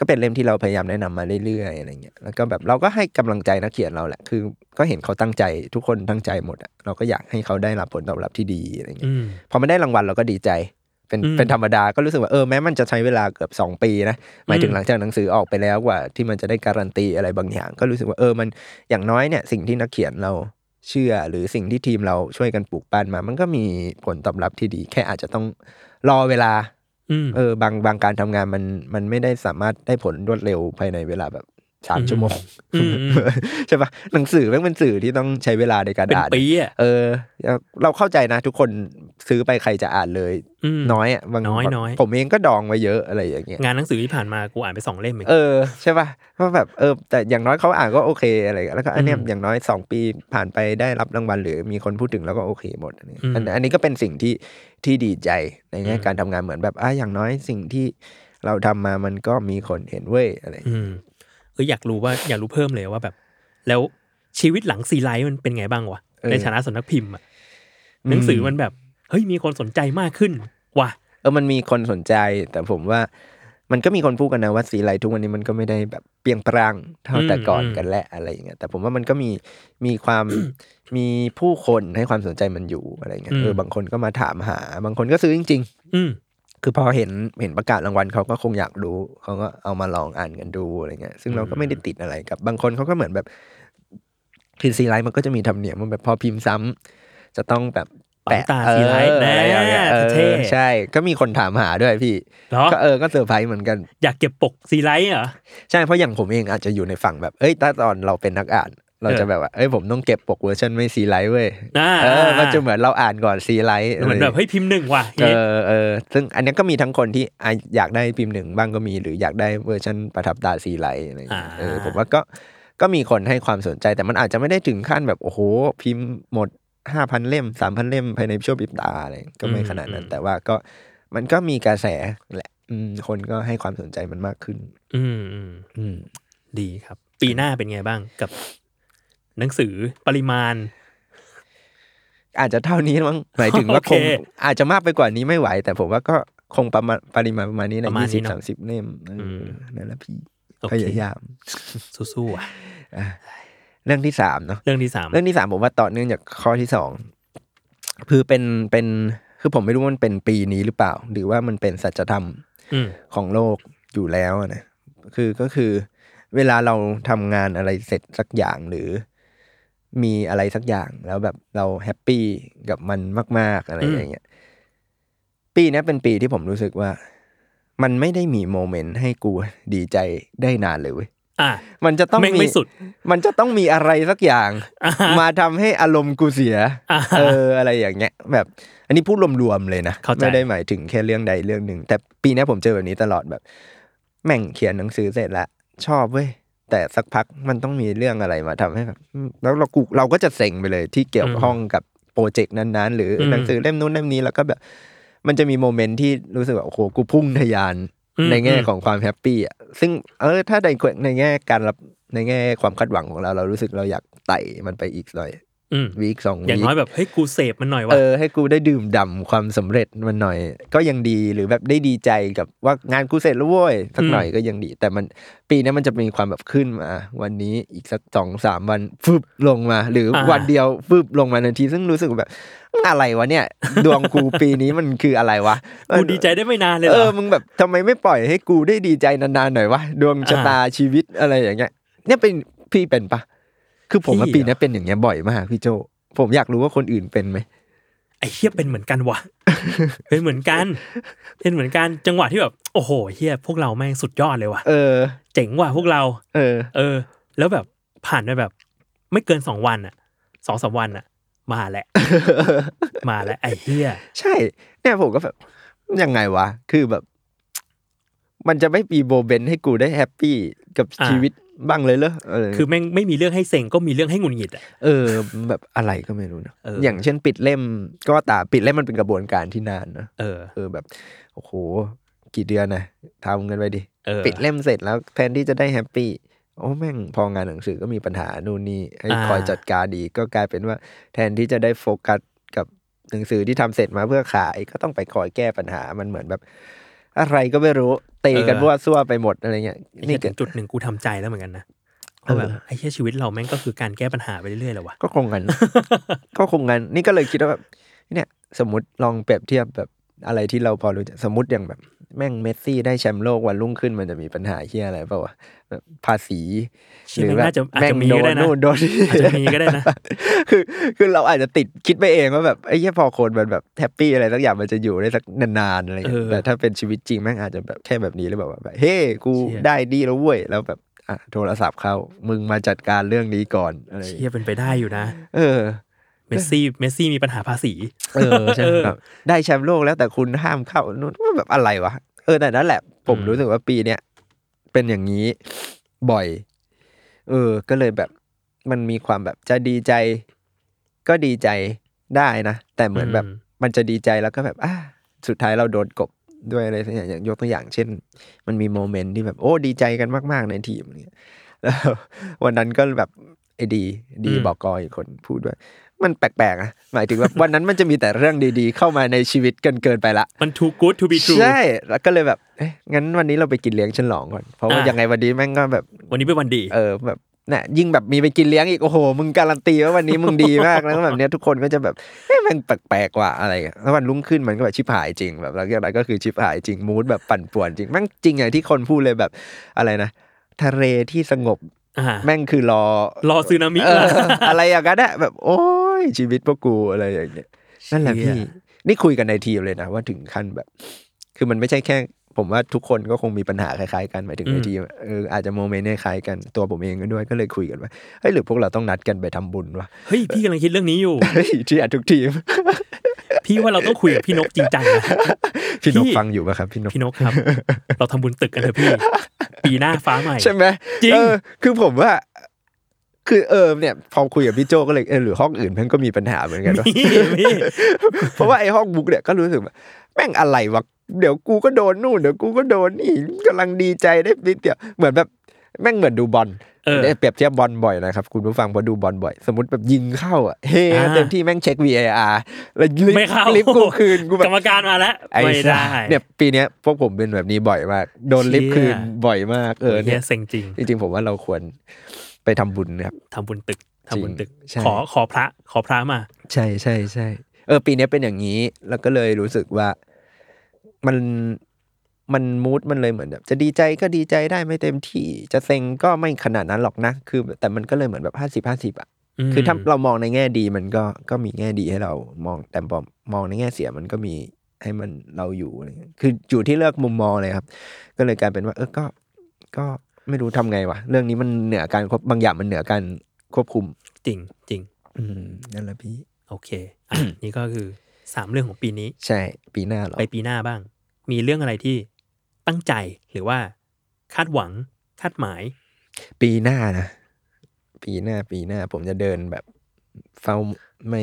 ก็เป็นเล่มที่เราพยายามแนะนำมาเรื่อยๆอะไรเงี้ยแล้วก็แบบเราก็ให้กำลังใจนักเขียนเราแหละ คือก็เห็นเขาตั้งใจทุกคนตั้งใจหมดอะเราก็อยากให้เขาได้รับผลตอบรับที่ดีอะไรเงี้ยอืมพอมันได้รางวัลเราก็ดีใจเป็นอืมเป็นธรรมดาก็รู้สึกว่าเออแม้มันจะใช้เวลาเกือบสองปีนะหมายถึงอืมหลังจากหนังสือออกไปแล้วกว่า ที่มันจะได้การันตีอะไรบางอย่าง ก็รู้สึกว่าเออมันอย่างน้อยเนี่ยสิ่งที่นักเขียนเราเชื่อหรือสิ่งที่ทีมเราช่วยกันปลูกปั้นมา มันก็มีผลตอบรับที่ดี แค่อาจจะต้องรอเวลาอืม เออบางบางการทำงานมันมันไม่ได้สามารถได้ผลรวดเร็วภายในเวลาแบบ สามอืมชั่วโมงอืมอืมใช่ปะหนังสือแม่งเป็นสื่อที่ต้องใช้เวลาในการเป็นอ่านปีอะเออ เราเข้าใจนะ ทุกคนซื้อไปใครจะอ่านเลยอืมน้อยอะบางน้อยน้อยผมเองก็ดองไว้เยอะอะไรอย่างเงี้ยงานหนังสือที่ผ่านมากูอ่านไปสองเล่มเองเออใช่ปะเพราะแบบเออ แต่อย่างน้อยเขาอ่านก็โอเคอะไรอย่างเงี้ยแล้วก็อันเนี้ยอืมอย่างน้อยสองปีผ่านไปได้รับรางวัลหรือมีคนพูดถึงแล้วก็โอเคหมดอันนี้อืมอันอันนี้ก็เป็นสิ่งที่ที่ดีใจในแง่อืมการทำงานเหมือนแบบอะอย่างน้อยสิ่งที่เราทำมามันก็มีคนเห็นเว้ยอะไร อย่างเงี้ยอืมเอออยากรู้ว่าอยากรู้เพิ่มเลยว่าแบบ แล้วชีวิตหลังซีไรต์มันเป็นไงบ้างวะในฐานะสำนักพิมพ์อะหนังสือมันแบบเฮ้ยมีคนสนใจมากขึ้นว่ะเออมันมีคนสนใจ แต่ผมว่า มันก็มีคนพูดกันนะว่าซีไรต์ทุกวันนี้มันก็ไม่ได้แบบเปรี้ยงปร้างเท่าแต่ก่อนกันและอะไรอย่างเงี้ยแต่ผมว่ามันก็มีมีความมีผู้คนให้ความสนใจมันอยู่อะไรเงี้ยเออบางคนก็มาถามหา บางคนก็ซื้อจริงอืมๆ คือพอเห็นเห็นประกาศรางวัลเขาก็คงอยากรู้เขาก็เอามาลองอ่านกันดูอะไรเงี้ยซึ่งเราก็ไม่ได้ติดอะไรกับบางคนเขาก็เหมือนแบบคือซีไรต์มันก็จะมีธรรมเนียมมันแบบพอพิมพ์ซ้ำจะต้องแบบแปะปั๊มตราซีไรต์เอออะไรอย่างเงี้ยเออเท่ใช่ ก็มีคนถามหาด้วยพี่เหรอก็เออก็เซอร์ไพรส์เหมือนกัน อยากเก็บปกซีไรต์เหรอ ใช่เพราะอย่างผมเองอาจจะอยู่ในฝั่งแบบเอ้ยถ้าตอนเราเป็นนักอ่าน เราจะแบบว่าเอ้ยผมต้องเก็บปกเวอร์ชันไม่ซีไรต์เว้ยอ่าเออมันจะเหมือนเราอ่านก่อนซีไรต์เหมือนแบบเฮ้ยพิมพ์หนึ่งว่ะเออเออซึ่งอันนี้ก็มีทั้งคนที่อะอยากได้พิมพ์หนึ่งบ้างก็มี หรืออยากได้เวอร์ชันประทับตราซีไรต์อะไรอย่างเงี้ยเออผมว่าก็ก็มีคนให้ความสนใจแต่มันอาจจะไม่ได้ถึงขั้นแบบโอ้โห พิมพ์หมดห้าพันเล่มสามพันเล่มภายในช่วงพริบตาอะไรก็ไม่ขนาดนั้น แต่ว่าก็มันก็มีกระแสแหละอืมคนก็ให้ความสนใจมันมากขึ้น อืมอืมอืมดีครับ ปีหน้าเป็นไงบ้างกับ หนังสือปริมาณ อาจจะเท่านี้มั้งหมายถึงว่าโอเคคงอาจจะมากไปกว่านี้ไม่ไหว แต่ผมว่าก็คงประมาณปริมาณประมาณนี้ปนะระมาณยี่นี้สิบเนอะสามสิบเล่มเอออมนั่นแหละพี่โอพเคยายามสู้ๆอะเรื่องที่สามเนาะเรื่องที่สามเรื่องที่สามผมว่าต่อเนื่องจากข้อที่สองคือเป็นเป็นคือผมไม่รู้ว่ามันเป็นปีนี้หรือเปล่า หรือว่ามันเป็นสัจธรรมอืมของโลกอยู่แล้วอะนะคือก็คือ เวลาเราทำงานอะไรเสร็จสักอย่างหรือ มีอะไรสักอย่าง แล้วแบบเราแฮปปี้กับมันมาก ๆ อะไรอย่างเงี้ยปีเนี้ยเป็นปีที่ผมรู้สึกว่า มันไม่ได้มีโมเมนต์ให้กูดีใจได้นานเลยเว้ยอะมันจะต้องแม่งมีไม่สุดมันจะต้องมีอะไรสักอย่างอ่าฮะมาทำให้อารมณ์กูเสียอ่าฮะเอออะไรอย่างเงี้ย แบบ อันนี้พูดรวมๆเลยนะเข้าใจไม่ได้หมายถึงแค่เรื่องใดเรื่องหนึ่งแต่ปีเนี้ยผมเจอแบบนี้ตลอดแบบ แม่งเขียนหนังสือเสร็จแล้วชอบเว้ย แต่สักพักมันต้องมีเรื่องอะไรมาทำให้แบบอืมแล้วเรากูเราก็จะเซ็งไปเลยที่เกี่ยวข้องกับโปรเจกต์นั้นๆ หรืออมหนังสือเล่มนู้นเล่มนี้แล้วก็แบบ มันจะมีโมเมนต์ที่รู้สึกว่าโอ้โหกูพุ่งทะยานอืมในแง่อืมของความแฮปปี้อะซึ่งเออถ้าในในแง่การรับในแง่ความคาดหวังของเราเรารู้สึกเราอยากไต่มันไปอีกหน่อยอืม วีคสองอย่างวีน้อยคแบบเฮ้ยกูเสพมันหน่อยว่ะเออให้กูได้ดื่มด่ำความสำเร็จมันหน่อย ก็ยังดีหรือแบบได้ดีใจกับว่างานกูเสร็จแล้วเว้ยสักหน่อยก็ยังดี แต่มันปีนี้มันจะมีความแบบขึ้นมา วันนี้อีกสักสองสามวันฟึบลงมา หรืออาวันเดียวฟึบลงมาทันที ซึ่งรู้สึกแบบอะไรวะเนี่ย ดวงกูปีนี้มันคืออะไรวะกูดีใจได้ไม่นานเลยเหเอรออมึงแบบทำไมไม่ปล่อยให้กูได้ดีใจนานๆหน่อยวะดวงชะตาชีวิตอะไรอย่างเงี้ยเนี่ยเป็นพี่เป็นปะ คือผมว่าพี่ปีเหรอนี้เป็นอย่างเงี้ยบ่อยมากพี่โจ ผมอยากรู้ว่าคนอื่นเป็นไหมไอ้เฮียเป็นเหมือนกันว่ะเป็นเหมือนกัน เป็นเหมือนกันจังหวะที่แบบโอ้โหเฮียพวกเราแม่งสุดยอดเลยว่ะเออ เจ๋งว่ะพวกเรา เออ เออ แล้วแบบผ่านไปแบบ ไม่เกินสองวันอะสองสามวันอะ มาแหละ มาแล้วไอ้เฮียใช่ เนี่ยผมก็แบบยังไงวะ คือแบบ มันจะไม่มีโบเบนให้กูได้ happy กับชีวิตบ้างเลยเหรอเออคือแม่งไม่มีเรื่องให้เซ็งก็มีเรื่องให้หงุดหงิดอะเออ แบบอะไรก็ไม่รู้นะเอออย่างเช่นปิดเล่ม ก็ตามปิดเล่มมันเป็นกระบวนการที่นานนะเออเออแบบโอ้โหกี่เดือนนะทำกันไปดิเออปิดเล่มเสร็จแล้วแทนที่จะได้ happy โอ้แม่งพองานหนังสือก็มีปัญหานู่นนี่ให้อ่าคอยจัดการดีก็กลายเป็นว่า แทนที่จะได้โฟกัสกับหนังสือที่ทำเสร็จมาเพื่อขายก็ต้องไปคอยแก้ปัญหามันเหมือนแบบ อะไรก็ไม่รู้เตะกันว่าซั่วไปหมดอะไรเงี้ยนี่นี่ถึก็งจุดหนึ่งกูทำใจแล้วเหมือนกันนะเออว่าแบบไอ้เหี้ยชีวิตเราแม่งก็คือการแก้ปัญหาไปเรื่อยๆแหละวะก็คงงั้นก็คงงั้นนี่ก็เลยคิดว่าแบบเนี่ย สมมติลองเปรียบเทียบแบบอะไรที่เราพอรู้จักสมมติอย่างแบบ แม่งเมสซี่ได้แชมป์โลกวันรุ่งขึ้นมันจะมีปัญหาเฮียอะไรเปล่าวะแบบภาษีเชี่ยแม่งน่าจะอาจจะมีโดก็นได้นะนู่นโดนนี่อาจจะมีก็ได้นะคือคือเราอาจจะติดคิดไปเองว่าแบบไอ้เหี้ยพอคนมันแบบ happy อะไรสักอย่างมันจะอยู่ได้สักนานๆอะไรอย่างเงี้ยเออแต่ถ้าเป็นชีวิตจริงแม่งอาจจะแบบแค่แบบนี้เลยแบบว่าแบบเฮ้กูเชี่ยได้ดีแล้วเว้ยแล้วแบบอะโทรศัพท์เข้ามึงมาจัดการเรื่องนี้ก่อนอะไรอย่างเชี่เงี้ยยเป็นไปได้อยู่นะ เออ เมสซี่เมสซี่มีปัญหาภาษี เออใช่เออแบบได้แชมป์โลกแล้วแต่คุณห้ามเข้านู่นว่าแบบอะไรวะเออแต่นั่นแหละผมอืมรู้สึกว่าปีเนี้ยเป็นอย่างนี้บ่อย เออ ก็เลยแบบมันมีความแบบจะดีใจ ก็ดีใจได้นะ แต่เหมือนแบบมันจะดีใจแล้วก็แบบอ่าสุดท้ายเราโดนกบด้วยอะไรสักอย่างอย่างยกตัวอย่าง เช่น มันมีโมเมนต์ที่แบบโอ้ดีใจกันมาก ๆ ในทีมอะไรเงี้ยแล้ววันนั้นก็แบบไอ้ดี ดีบอกกอยคนพูดว่า มันแปลกๆนะหมายถึงว่าวันนั้นมันจะมีแต่เรื่องดีๆ เข้ามาในชีวิตเกินเกินๆไปละมัน too good to be true ใช่แล้วก็เลยแบบเอ๊ะงั้นวันนี้เราไปกินเลี้ยงฉลองก่อนเพราะว่าอะยังไงวันนี้แม่งก็แบบวันนี้เป็นวันดีเออแบบน่ะยิ่งแบบมีไปกินเลี้ยงอีกโอ้โหมึงการันตีว่าวันนี้มึงดีมากแล้วก็แบบเนี้ยทุกคนก็จะแบบเอ๊ะแม่งแปลกๆว่ะอะไรอย่างเงี้ยแล้ววันรุ่งขึ้นมันก็แบบชิบหายจริงแบบแล้วอย่างไรก็คือชิบหายจริงมูดแบบปั่นป่วนจริงแม่งจริงอย่างที่คนพูดเลยแบบอะไรนะทะเลที่สงบอ่า แม่งคือรอรอซึนามิเอออะไรอย่างนั้นอะแบบโอ้ยชีวิตพวกกูอะไรอย่างเงี้ยนั่นแหละพี่นี่คุยกันในทีมเลยนะว่าถึงขั้นแบบ คือมันไม่ใช่แค่ ผมว่าทุกคนก็คงมีปัญหาคล้ายๆกันหมายถึงในทีมเอออาจจะโมเมนต์คล้ายๆกันตัวผมเองก็ด้วยก็เลยคุยกันว่าเฮ้ยหรือพวกเราต้องนัดกันไปทำบุญวะเฮ้ยพี่กำลังคิดเรื่องนี้อยู่เฮ้ยที่อะทุกทีม พี่ว่าเราต้องคุยกับพี่นกจริงจังนะพี่นกพี่ฟังอยู่ป่ะครับพี่นกพี่นกครับ เราทำบุญตึกกันเถอะพี่ ปีหน้าฟ้าใหม่ใช่ไหมจริงเออคือผมว่าคือเออเนี่ยพอคุยกับพี่โจก็เลยเออหรือห้องอื่นมันก็มีปัญหาเหมือนกันวะมีมีเพราะว่าไอ้ห้องบุ๊กเนี่ยก็รู้สึกว่าแม่งอะไรวะเดี๋ยวกูก็โดนนู่นเดี๋ยวกูก็โดนนี่กำลังดีใจได้นิดเดียวเหมือนแบบแม่งเหมือนดูบอลเออ ได้เปรียบเทียบบอลบ่อยนะครับ คุณผู้ฟังพอดูบอลบ่อย สมมติแบบยิงเข้าอะเฮ้อ่าเต็มที่แม่งเช็ค VAR แล้วลิฟไม่เข้าลิฟกูคืนกูแบกรบรมการมาแล้วไอ้ไม่ได้สัสเนี่ยปีเนี้ยพวกผมเป็นแบบนี้บ่อยมาก โดนลิฟคืนเชี่ยบ่อยมากเออเฮีเนี่ยยเซ็งจริงจริงๆผมว่าเราควรไปทำบุญนะครับทำบุญตึกทำบุญตึกใช่ขอขอพระขอพระมา ใช่ใช่ใช่เออ ปีเนี้ยเป็นอย่างนี้ แล้วก็เลยรู้สึกว่า มัน มันมูดมันเลยเหมือนแบบจะดีใจก็ดีใจได้ไม่เต็มที่ จะเซ็งก็ไม่ขนาดนั้นหรอกนะ คือ แต่มันก็เลยเหมือนแบบห้าสิบห้าสิบอะมคือถ้าเรามองในแง่ดีมันก็ก็มีแง่ดีให้เรามองแต่พอมองในแง่เสียมันก็มีให้มันเราอยู่อะไรเงี้ยคืออยู่ที่เลือกมุมมองเลยครับ ก็เลยกลายเป็นว่า เออก็ก็ไม่รู้ทำไงวะเรื่องนี้มันเหนือการควบบางอย่างมันเหนือการควบคุม จริงจริง อืมนั่นแหละพี่ โอเคอะนี่ก็คือสามเรื่องของปีนี้ ใช่ ปีหน้าเหรอไปปีหน้าบ้าง มีเรื่องอะไรที่ ตั้งใจหรือว่าคาดหวังคาดหมาย ปีหน้านะ ปีหน้าปีหน้า ผมจะเดินแบบเฝ้าไม่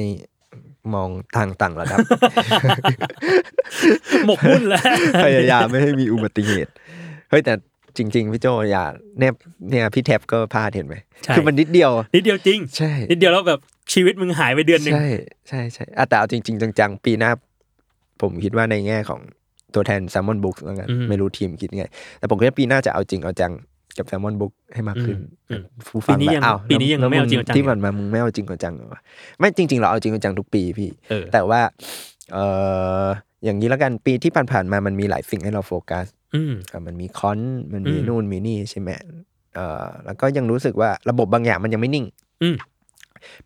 มองทางต่างระดับ หมกมุ่นแล้ว พยายามไม่ให้มีอุบัติเหตุ เฮ้ยแต่จริง ๆ พี่โจอย่าเนี่ยเนี่ยพี่แท็บก็พลาดเห็นไหมใช่คือมันนิดเดียว นิดเดียวจริง ใช่ นิดเดียวแล้วแบบชีวิตมึงหายไปเดือนหนึ่งใช่ใช่ใช่อะแต่เอาจริง ๆ จังๆ ปีหน้า ผมคิดว่าในแง่ของ ตัวแทน s ซ l m o n Books แล้วกันไม่รู้ทีมคิดไง แต่ผมคิดว่าปีหน้าจะเอาจริงเอาจังกับ s ซ l m o n Book ให้มากขึ้นอืมผู้ฟังปีนี้แบบยังอ้าวปีนี้ยังแล้วไม่เอาจริงเอาจังที่มันมามึงไม่เอาจริงเอาจังเหรอวะไม่จริง ๆ เราเอาจริงเอาจังทุกปีพี่เออแต่ว่า เอออย่างนี้แล้วกันปีที่ผ่านๆมามันมีหลายสิ่งให้เราโฟกัสอืมอะมันมีคอนมันมีอืมนู่นมีนี่ใช่ไหมเออแล้วก็ยังรู้สึกว่าระบบบางอย่างมันยังไม่นิ่ง อืม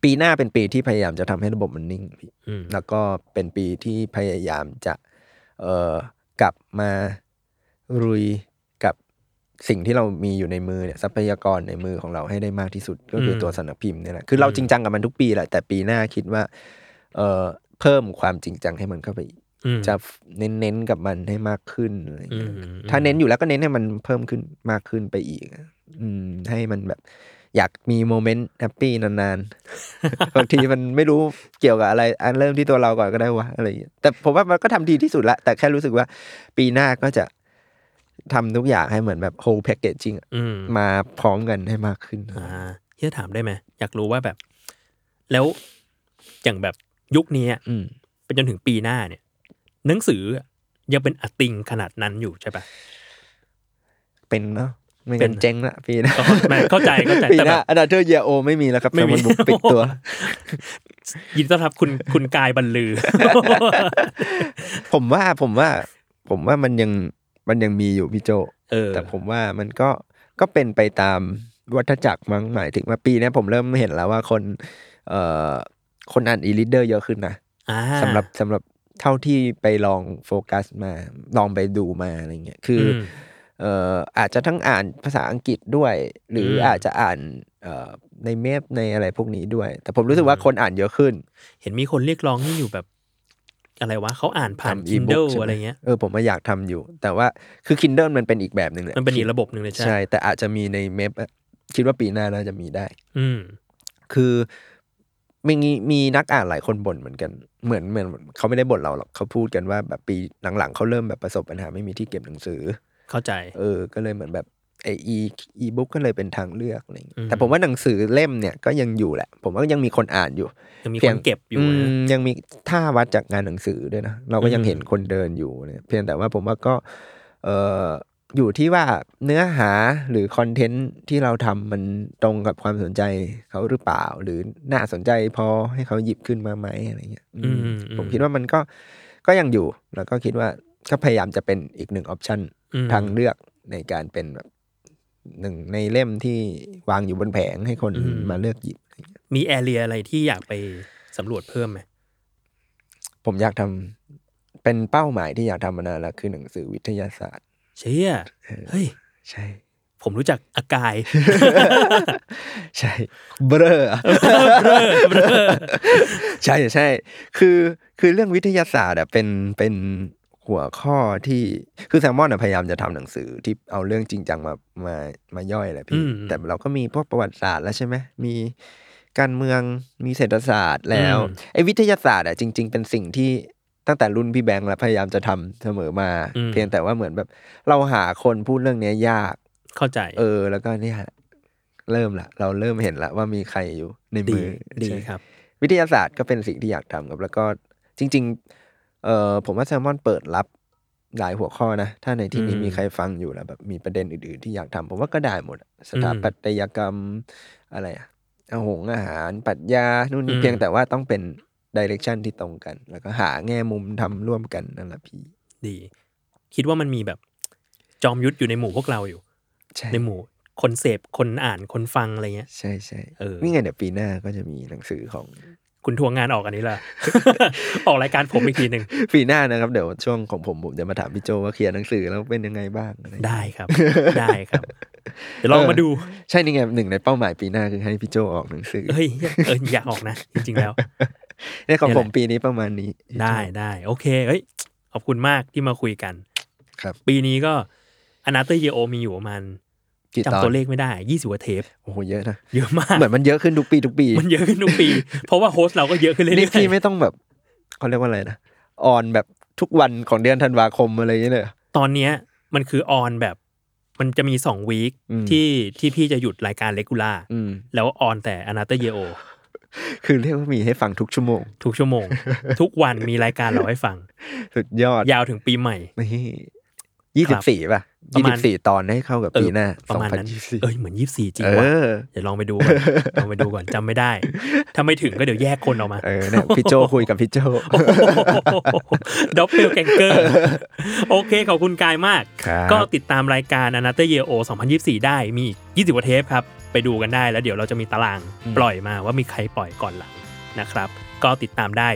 ปีหน้าเป็นปีที่พยายามจะทำให้ระบบมันนิ่งพี่อืมแล้วก็เป็นปีที่พยายามจะเออ กลับมารุยกับสิ่งที่เรามีอยู่ในมือเนี่ยทรัพยากรในมือของเราให้ได้มากที่สุดก็คือตัวสำนักพิมพ์เนี่ยแหละคือเราจริงจังกับมันทุกปีแหละแต่ปีหน้าคิดว่าเออเพิ่มความจริงจังให้มันเข้าไปอีกอืมจะเน้นเน้นๆกับมันให้มากขึ้นอะไรอย่างเงี้ยอืมถ้าเน้นอยู่แล้วก็เน้นให้มันเพิ่มขึ้นมากขึ้นไปอีกอะอืมให้มันแบบ อยากมีโมเมนต์แฮปปี้นานๆ บางทีมันไม่รู้เกี่ยวกับอะไร อันเริ่มที่ตัวเราก่อนก็ได้วะอะไรอย่างเงี้ยแต่ผมว่ามันก็ทำดีที่สุดละ แต่แค่รู้สึกว่าปีหน้าก็จะทำทุกอย่างให้เหมือนแบบ whole packaging อะอืมมาพร้อมกันให้มากขึ้นอ่าเฮียถามได้ไหม อยากรู้ว่าแบบ แล้วอย่างแบบยุคนี้อะอืมไปจนถึงปีหน้าเนี่ย หนังสือยังเป็นอติงขนาดนั้นอยู่ใช่ปะเป็นเนาะ ไม่เป็งั้นนเจ๊งละปีหน้าก็ไม่เข้าใจเข้าใจปีแต่หแบน้าบอันดับเทอร์เยโอไม่มีแล้วครับไม่แต่มีมันบุกปิดตัว ยินดีต้อนรับคุณคุณกายบรรลือ ผมว่าผมว่า ผมว่ามันยังมันยังมีอยู่พี่โจเออแต่ผมว่ามันก็ก็เป็นไปตามวัฏจักรมั้งหมายถึงว่าปีเนี้ยผมเริ่มเห็นแล้วว่าคน เอ่อคนอ่านอีลิเดอร์เยอะขึ้นนะอ่าสำหรับสำหรับเท่าที่ไปลองโฟกัสมา ลองไปดูมาอะไรเงี้ยคืออม เอ่ออาจจะทั้งอ่านภาษาอังกฤษด้วย หรืออมอาจจะอ่านเอ่อในเมพในอะไรพวกนี้ด้วย แต่ผมรู้สึกว่าคนอ่านเยอะขึ้น เห็นมีคนเรียกร้องนี่อยู่แบบ อะไรวะเขาอ่านผ่าน ทำ e-book Kindle ใช่หม อะไรเงี้ย เออผมว่าอยากทำอยู่ แต่ว่าคือ Kindle มันเป็นอีกแบบหนึ่งเลยมันเป็นอีกระบบหนึ่งเลยใช่ใช่ แต่อาจจะมีในเมพคิดว่าปีหน้าน่าจะมีได้ อืม คือมีมีนักอ่านหลายคนบ่นเหมือนกัน เหมือนเหมือนเขาไม่ได้บ่นเราหรอกเขาพูดกันว่าแบบปีหลังๆเขาเริ่มแบบประสบปัญหาไม่มีที่เก็บหนังสือ เข้าใจ เออ ก็เลยเหมือนแบบไออีอีบุ๊กก็เลยเป็นทางเลือกอะไรอย่างเงี้ยอืมแต่ผมว่าหนังสือเล่มเนี่ยก็ยังอยู่แหละ ผมว่ายังมีคนอ่านอยู่ยังมีพีคยนเก็บอยู่มนะยังมีถ้าวัดจากงานหนังสือด้วยนะเราก็ยังอืมเห็นคนเดินอยู่เนี่ยเพียงแต่ว่าผมว่าก็เอออยู่ที่ว่าเนื้อหาหรือคอนเทนต์ที่เราทำมันตรงกับความสนใจเขาหรือเปล่า หรือน่าสนใจพอให้เขาหยิบขึ้นมาไหมอะไรเงี้ยอืมอืมผมคิดว่ามันก็ก็ยังอยู่แล้วก็คิดว่าก็พยายามจะเป็นอีกหนึ่งออปชันอืม ทางเลือกในการเป็นแบบหนึ่งในเล่มที่วางอยู่บนแผงให้คนอืมมาเลือกหยิบ มีแอเรียอะไรที่อยากไปสำรวจเพิ่มไหมผมอยากทำเป็นเป้าหมายที่อยากทำมานานแล้วคือหนังสือวิทยาศาสตร์ เชี่ยเฮ้ยใช่ ผมรู้จักอากาย ใช่เบลอใช่ใช่คือคือเรื่องวิทยาศาสตร์อะเป็นเป็น หัวข้อที่คือแซมมอนอะพยายามจะทำหนังสือที่เอาเรื่องจริงจังมามามาย่อยแหละอืพี่มแต่เราก็มีพวกประวัติศาสตร์แล้วใช่ไหมมีการเมืองมีเศรษฐศาสตร์แล้วไอ้วิทยาศาสตร์อะจริง ๆ เป็นสิ่งที่ตั้งแต่รุ่นพี่แบงค์แล้วพยายามจะทำเสมอมาอืมเพียงแต่ว่าเหมือนแบบ เราหาคนพูดเรื่องเนี้ยยากเข้าใจ เออ แล้วก็เนี่ยเริ่มละเราเริ่มเห็นละว่ามีใครอยู่ในดีมือดีใช่ครับ วิทยาศาสตร์ก็เป็นสิ่งที่อยากทำครับ แล้วก็จริง ๆ เออผมว่าแซลมอนเปิดรับหลายหัวข้อนะ ถ้าในที่นี้อืมมีใครฟังอยู่แล้วแบบมีประเด็นอื่นๆที่อยากทำผมว่าก็ได้หมดอะสถาปัตยกรรมอะไรอะอาหงอาหารปรัชญานู่นนี่เพียงแต่ว่าต้องเป็นดิเรกชันที่ตรงกัน แล้วก็หาแง่มุมทำร่วมกันนั่นแหละพี่ ดี คิดว่ามันมีแบบ จอมยุทธอยู่ในหมู่พวกเราอยู่ใช่ในหมู่คนเสพคนอ่านคนฟังอะไรเงี้ย ใช่ใช่เออนี่ไงเดี๋ยวปีหน้าก็จะมีหนังสือของ คุณทวงงานออกอันนี้ล่ะออกรายการผมอีกทีหนึ่งปีหน้านะครับ เดี๋ยวช่วงของผมผมจะมาถามพี่โจว่าเขียนหนังสือแล้วเป็นยังไงบ้างอะไรอย่างเงี้ยได้ครับ ได้ครับเดี๋ยวลองมาดูใช่นี่ไงหนึ่งในเป้าหมายปีหน้าคือให้พี่โจออกหนังสือเฮ้ยเอออยากออกนะ จริงๆแล้วเนี่ยของเนี่ยแหละผมปีนี้ประมาณนี้ ได้ได้โอเคเฮ้ยขอบคุณมากที่มาคุยกัน ครับ ปีนี้ก็อนาเตอร์เยโอมีอยู่ประมาณกี่ตอน จำตัวเลขไม่ได้ยี่สิบกว่าเทปโอ้โหเยอะนะเยอะมากเหมือนมันเยอะขึ้นทุกปีทุกปี มันเยอะขึ้นทุกปี เพราะว่าโฮสต์เราก็เยอะขึ้นเรื่นี่อยพี่ไม่ต้องแบบเขาเรียกว่าอะไรนะออนแบบทุกวันของเดือนธันวาคมอะไรอย่างเงี้ยเลยเหรอๆตอนเนี้ยมันคือออนแบบมันจะมีสองวีคอืมที่ที่พี่จะหยุดรายการเลกูล่าอืมแล้วออนแต่อนาเตอร์เยโอคือเรียกว่ามีให้ฟังทุกชั่วโมง ทุกชั่วโมง ทุกวันมีรายการเราให้ฟัง สุดยอดยาวถึงปีใหม่นี่ ยี่สิบสี่ป่ะประยี่มาสิณบสี่ตอนให้เข้ากับเออปีหน้าประมาณนั้น2024เอ้ยเหมือนยี่สี่จริงเอว่ะอเดี๋ยวลองไปดูก่อนลองไปดูก่อนจำไม่ได้ ถ้าไม่ถึงก็เดี๋ยวแยกคนออกมาเออเนี่ยพี่โจคุยกับพี่โจด็อปเปลแกงเกอร์ โอเค ขอบคุณกายมากครับก็ติดตามรายการ a n a t h e r Year O 2024ได้มีอีก20กว่าเทปครับ ไปดูกันได้แล้วเดี๋ยวเราจะมีตารางปล่อยมาว่ามีใครปล่อยก่อนหลังนะครับ ก็ติดตามได้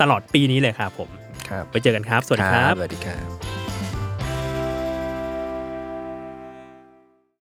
ตลอดปีนี้เลยครับผมครับไปเจอกันครับ สวัสดีครับสวัสดีครับ